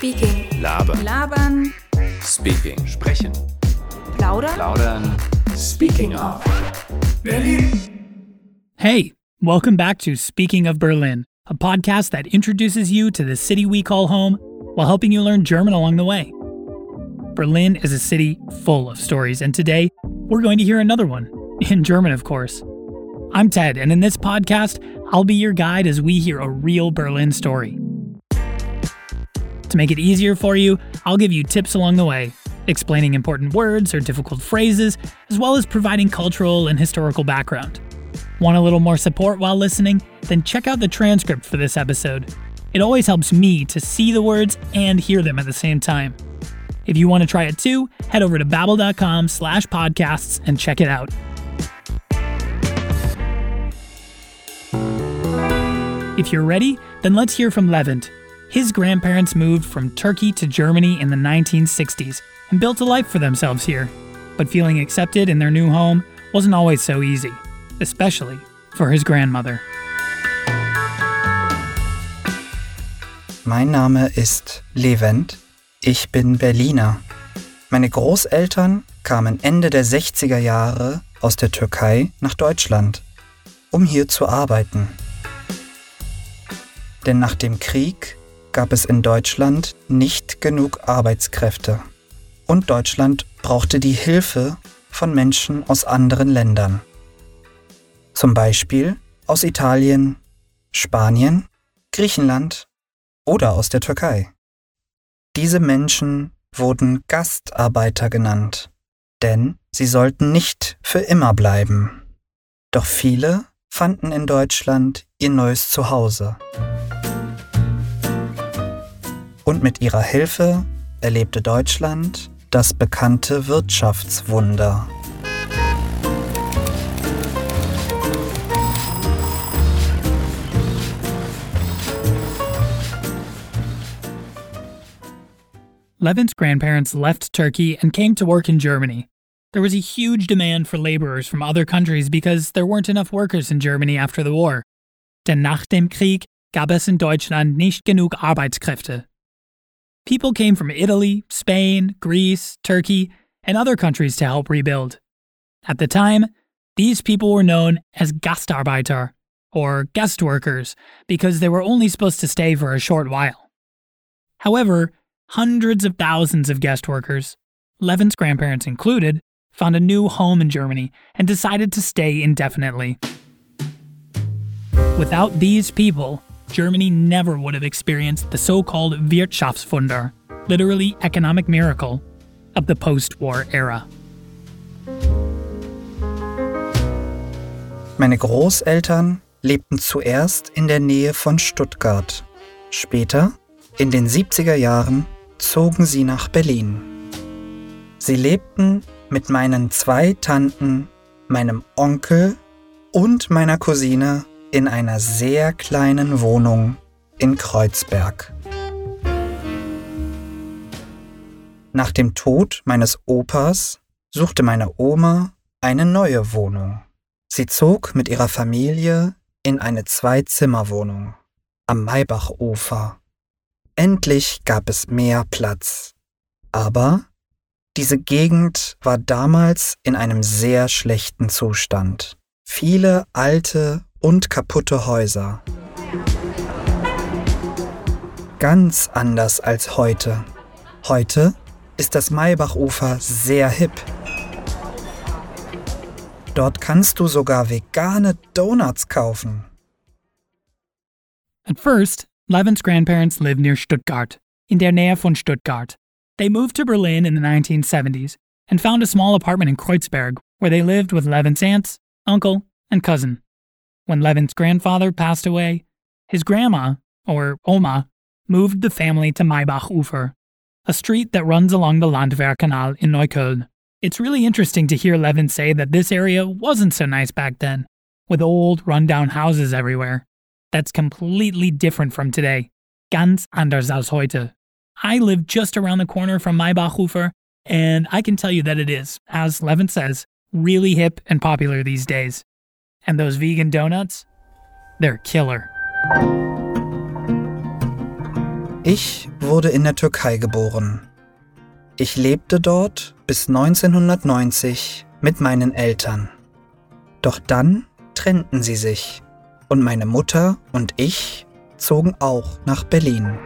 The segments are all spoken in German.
Speaking. Labern. Labern. Speaking. Sprechen. Plaudern. Plaudern. Speaking of. Berlin. Hey, welcome back to Speaking of Berlin, a podcast that introduces you to the city we call home while helping you learn German along the way. Berlin is a city full of stories, and today we're going to hear another one, in German, of course. I'm Ted, and in this podcast, I'll be your guide as we hear a real Berlin story. To make it easier for you, I'll give you tips along the way, explaining important words or difficult phrases, as well as providing cultural and historical background. Want a little more support while listening? Then check out the transcript for this episode. It always helps me to see the words and hear them at the same time. If you want to try it too, head over to babbel.com slash podcasts and check it out. If you're ready, then let's hear from Levent. His grandparents moved from Turkey to Germany in the 1960s and built a life for themselves here. But feeling accepted in their new home wasn't always so easy, especially for his grandmother. Mein Name ist Levent. Ich bin Berliner. Meine Großeltern kamen Ende der 60er Jahre aus der Türkei nach Deutschland, um hier zu arbeiten. Denn nach dem Krieg gab es in Deutschland nicht genug Arbeitskräfte. Und Deutschland brauchte die Hilfe von Menschen aus anderen Ländern. Zum Beispiel aus Italien, Spanien, Griechenland oder aus der Türkei. Diese Menschen wurden Gastarbeiter genannt, denn sie sollten nicht für immer bleiben. Doch viele fanden in Deutschland ihr neues Zuhause. Und mit ihrer Hilfe erlebte Deutschland das bekannte Wirtschaftswunder. Levin's grandparents left Turkey and came to work in Germany. There was a huge demand for laborers from other countries because there weren't enough workers in Germany after the war. Denn nach dem Krieg gab es in Deutschland nicht genug Arbeitskräfte. People came from Italy, Spain, Greece, Turkey, and other countries to help rebuild. At the time, these people were known as Gastarbeiter, or guest workers, because they were only supposed to stay for a short while. However, hundreds of thousands of guest workers, Levin's grandparents included, found a new home in Germany and decided to stay indefinitely. Without these people, Germany never would have experienced the so called Wirtschaftswunder, literally economic miracle, of the post war era. Meine Großeltern lebten zuerst in der Nähe von Stuttgart. Später, in den 70er Jahren, zogen sie nach Berlin. Sie lebten mit meinen zwei Tanten, meinem Onkel und meiner Cousine in einer sehr kleinen Wohnung in Kreuzberg. Nach dem Tod meines Opas suchte meine Oma eine neue Wohnung. Sie zog mit ihrer Familie in eine Zwei-Zimmer-Wohnung am Maybachufer. Endlich gab es mehr Platz. Aber diese Gegend war damals in einem sehr schlechten Zustand. Viele alte und kaputte Häuser. Ganz anders als heute. Heute ist das Maybachufer sehr hip. Dort kannst du sogar vegane Donuts kaufen. At first, Levin's grandparents lived near Stuttgart, in der Nähe von Stuttgart. They moved to Berlin in the 1970s and found a small apartment in Kreuzberg where they lived with Levin's aunts, uncle, and cousin. When Levin's grandfather passed away, his grandma, or Oma, moved the family to Maybachufer, a street that runs along the Landwehrkanal in Neukölln. It's really interesting to hear Levin say that this area wasn't so nice back then, with old, rundown houses everywhere. That's completely different from today. Ganz anders als heute. I live just around the corner from Maybachufer, and I can tell you that it is, as Levin says, really hip and popular these days. And those vegan donuts? They're killer. Ich wurde in der Türkei geboren. Ich lebte dort bis 1990 mit meinen Eltern. Doch dann trennten sie sich und meine Mutter und ich zogen auch nach Berlin.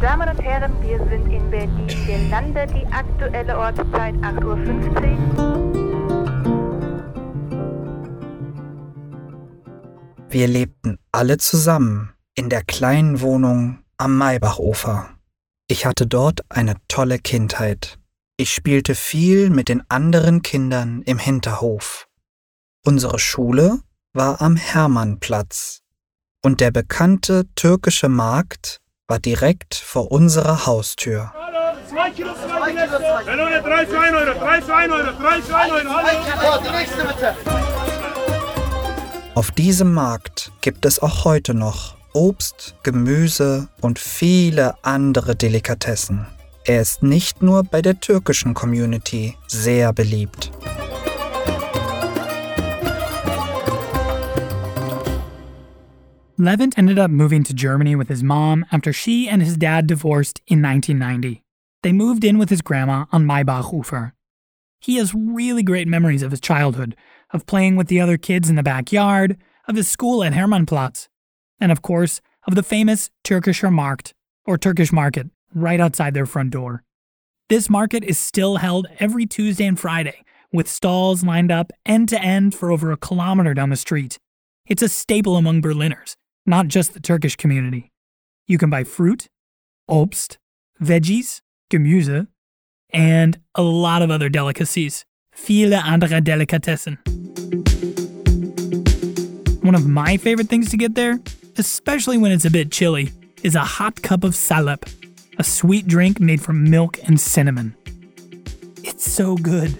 Damen und Herren, wir sind in Berlin gelandet. Die aktuelle Ortszeit 8.50 Uhr. Wir lebten alle zusammen in der kleinen Wohnung am Maybachufer. Ich hatte dort eine tolle Kindheit. Ich spielte viel mit den anderen Kindern im Hinterhof. Unsere Schule war am Hermannplatz und der bekannte türkische Markt war direkt vor unserer Haustür. Hallo, 2 Kilo, 2 Kilo. Melone, 3 für 1 Euro, 3 für 1 Euro, 3 für 1 Euro, hallo. die nächste bitte. Auf diesem Markt gibt es auch heute noch Obst, Gemüse und viele andere Delikatessen. Er ist nicht nur bei der türkischen Community sehr beliebt. Levent ended up moving to Germany with his mom after she and his dad divorced in 1990. They moved in with his grandma on Maybachufer. He has really great memories of his childhood, of playing with the other kids in the backyard, of his school at Hermannplatz, and of course, of the famous Turkischer Markt, or Turkish market, right outside their front door. This market is still held every Tuesday and Friday, with stalls lined up end to end for over a kilometer down the street. It's a staple among Berliners, not just the Turkish community. You can buy fruit, Obst, veggies, Gemüse, and a lot of other delicacies. Viele andere Delikatessen. One of my favorite things to get there, especially when it's a bit chilly, is a hot cup of salep, a sweet drink made from milk and cinnamon. It's so good.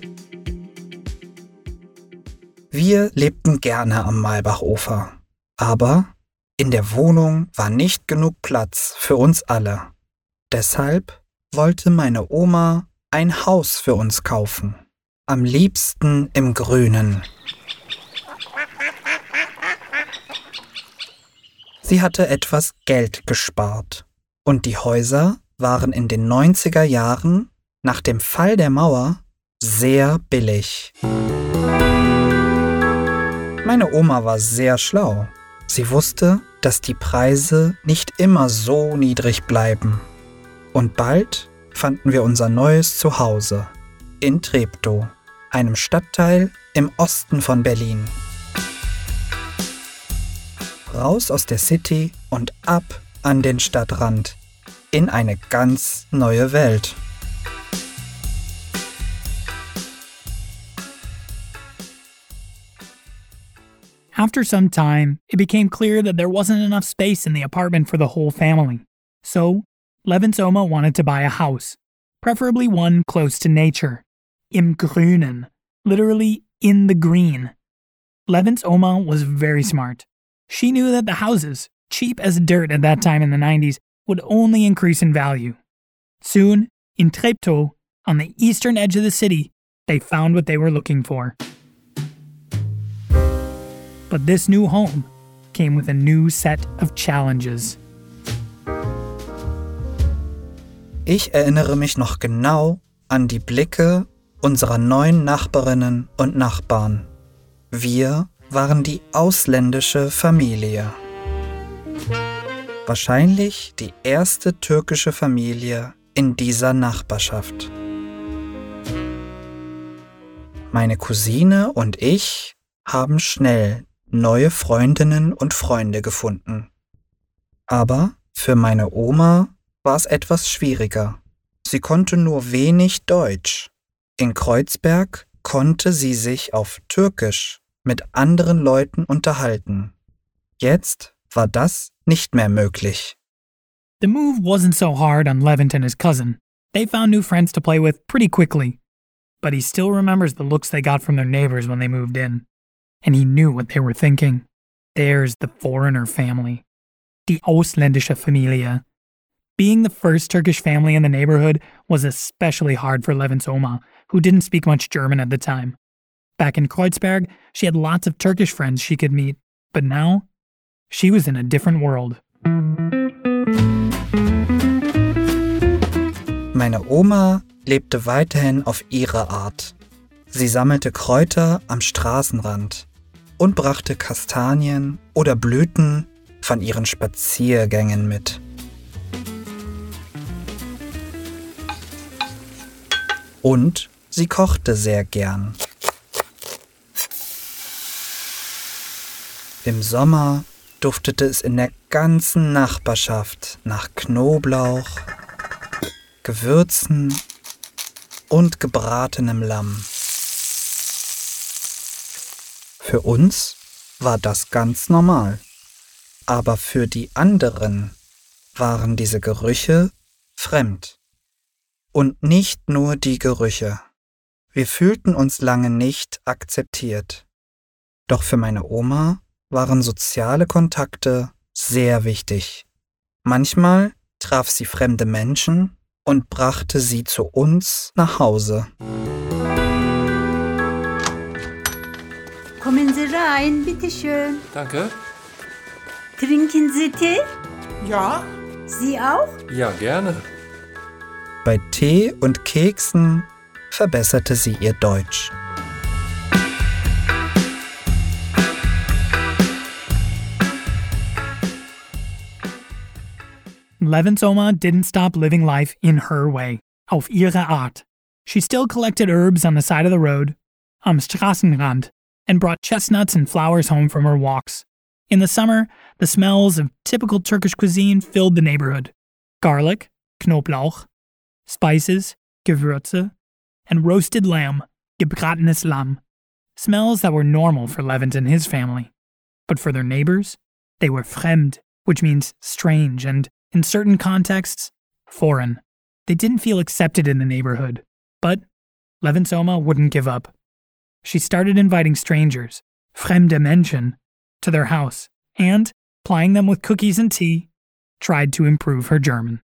Wir lebten gerne am Malbachufer, aber in der Wohnung war nicht genug Platz für uns alle. Deshalb wollte meine Oma ein Haus für uns kaufen. Am liebsten im Grünen. Sie hatte etwas Geld gespart und die Häuser waren in den 90er Jahren nach dem Fall der Mauer sehr billig. Meine Oma war sehr schlau. Sie wusste, dass die Preise nicht immer so niedrig bleiben. Und bald fanden wir unser neues Zuhause in Treptow, einem Stadtteil im Osten von Berlin. Raus aus der City und ab an den Stadtrand in eine ganz neue Welt. After some time, it became clear that there wasn't enough space in the apartment for the whole family. So, Levens Oma wanted to buy a house, preferably one close to nature. Im Grünen, literally in the green. Levens Oma was very smart. She knew that the houses, cheap as dirt at that time in the 90s, would only increase in value. Soon, in Treptow, on the eastern edge of the city, they found what they were looking for. But this new home came with a new set of challenges. Ich erinnere mich noch genau an die Blicke unserer neuen Nachbarinnen und Nachbarn. Wir waren die ausländische Familie. Wahrscheinlich die erste türkische Familie in dieser Nachbarschaft. Meine Cousine und ich haben schnell neue Freundinnen und Freunde gefunden. Aber für meine Oma war es etwas schwieriger. Sie konnte nur wenig Deutsch. In Kreuzberg konnte sie sich auf Türkisch mit anderen Leuten unterhalten. Jetzt war das nicht mehr möglich. The move wasn't so hard on Levent and his cousin. They found new friends to play with pretty quickly. But he still remembers the looks they got from their neighbors when they moved in. And he knew what they were thinking. There's the foreigner family. Die ausländische Familie. Being the first Turkish family in the neighborhood was especially hard for Levent's Oma, who didn't speak much German at the time. Back in Kreuzberg, she had lots of Turkish friends she could meet, but now she was in a different world. Meine Oma lebte weiterhin auf ihre Art. Sie sammelte Kräuter am Straßenrand und brachte Kastanien oder Blüten von ihren Spaziergängen mit. Und sie kochte sehr gern. Im Sommer duftete es in der ganzen Nachbarschaft nach Knoblauch, Gewürzen und gebratenem Lamm. Für uns war das ganz normal, aber für die anderen waren diese Gerüche fremd. Und nicht nur die Gerüche. Wir fühlten uns lange nicht akzeptiert. Doch für meine Oma waren soziale Kontakte sehr wichtig. Manchmal traf sie fremde Menschen und brachte sie zu uns nach Hause. Rein, bitteschön. Danke. Trinken Sie Tee? Ja, Sie auch? Ja, gerne. Bei Tee und Keksen verbesserte sie ihr Deutsch. Levin's Oma didn't stop living life in her way, auf ihre Art. She still collected herbs on the side of the road, am Straßenrand, and brought chestnuts and flowers home from her walks. In the summer, the smells of typical Turkish cuisine filled the neighborhood. Garlic, Knoblauch, spices, Gewürze, and roasted lamb, gebratenes Lamm. Smells that were normal for Levin and his family. But for their neighbors, they were fremd, which means strange and, in certain contexts, foreign. They didn't feel accepted in the neighborhood. But Levin Soma wouldn't give up. She started inviting strangers, fremde Menschen, to their house and, plying them with cookies and tea, tried to improve her German.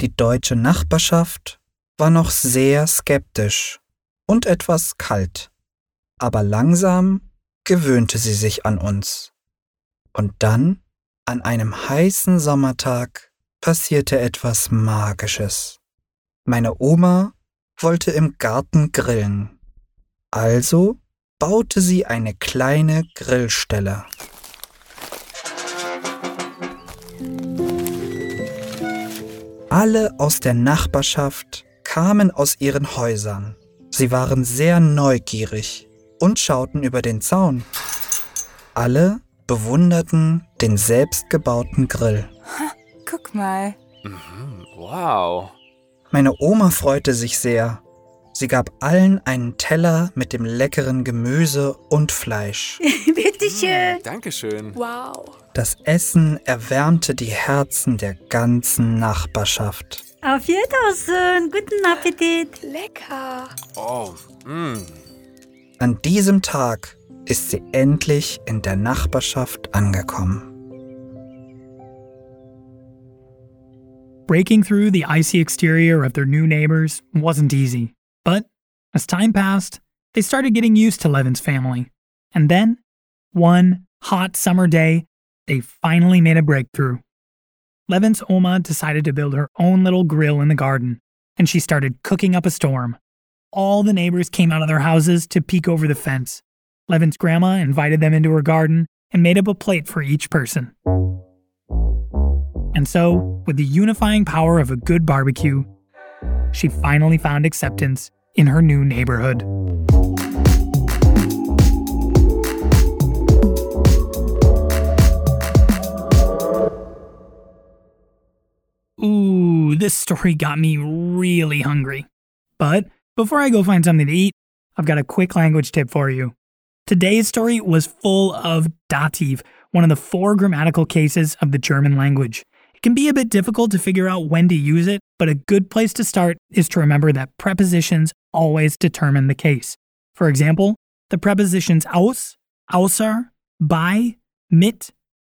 Die deutsche Nachbarschaft war noch sehr skeptisch und etwas kalt. Aber langsam gewöhnte sie sich an uns. Und dann, an einem heißen Sommertag, passierte etwas Magisches. Meine Oma wollte im Garten grillen. Also baute sie eine kleine Grillstelle. Alle aus der Nachbarschaft kamen aus ihren Häusern. Sie waren sehr neugierig und schauten über den Zaun. Alle bewunderten den selbstgebauten Grill. guck mal. Wow. Meine Oma freute sich sehr. Sie gab allen einen Teller mit dem leckeren Gemüse und Fleisch. bitteschön. Dankeschön. Wow. Das Essen erwärmte die Herzen der ganzen Nachbarschaft. Auf Wiedersehen. Guten Appetit. Lecker. Oh, mm. An diesem Tag ist sie endlich in der Nachbarschaft angekommen. Breaking through the icy exterior of their new neighbors wasn't easy. But as time passed, they started getting used to Levin's family. And then, one hot summer day, they finally made a breakthrough. Levin's Oma decided to build her own little grill in the garden, and she started cooking up a storm. All the neighbors came out of their houses to peek over the fence. Levin's grandma invited them into her garden and made up a plate for each person. And so, with the unifying power of a good barbecue, she finally found acceptance in her new neighborhood. Ooh, this story got me really hungry. But before I go find something to eat, I've got a quick language tip for you. Today's story was full of dativ, one of the four grammatical cases of the German language. Can be a bit difficult to figure out when to use it, but a good place to start is to remember that prepositions always determine the case. For example, the prepositions aus, außer, bei, mit,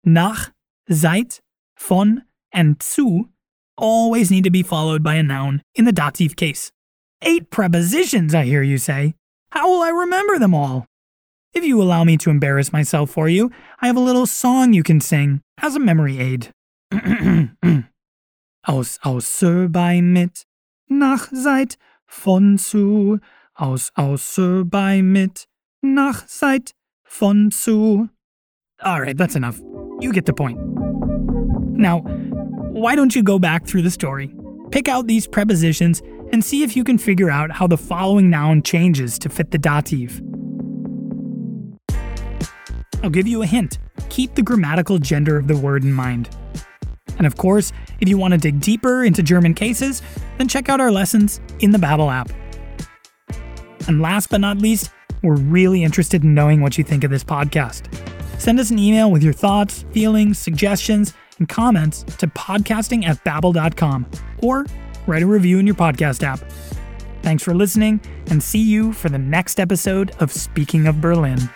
nach, seit, von, and zu always need to be followed by a noun in the dative case. Eight prepositions, I hear you say. How will I remember them all? If you allow me to embarrass myself for you, I have a little song you can sing as a memory aid. aus außer bei mit, nach seit, von zu, aus außer bei mit, nach seit, von zu. Alright, that's enough. You get the point. Now, why don't you go back through the story, pick out these prepositions, and see if you can figure out how the following noun changes to fit the dative? I'll give you a hint. Keep the grammatical gender of the word in mind. And of course, if you want to dig deeper into German cases, then check out our lessons in the Babbel app. And last but not least, we're really interested in knowing what you think of this podcast. Send us an email with your thoughts, feelings, suggestions, and comments to podcasting at babbel.com or write a review in your podcast app. Thanks for listening and see you for the next episode of Speaking of Berlin.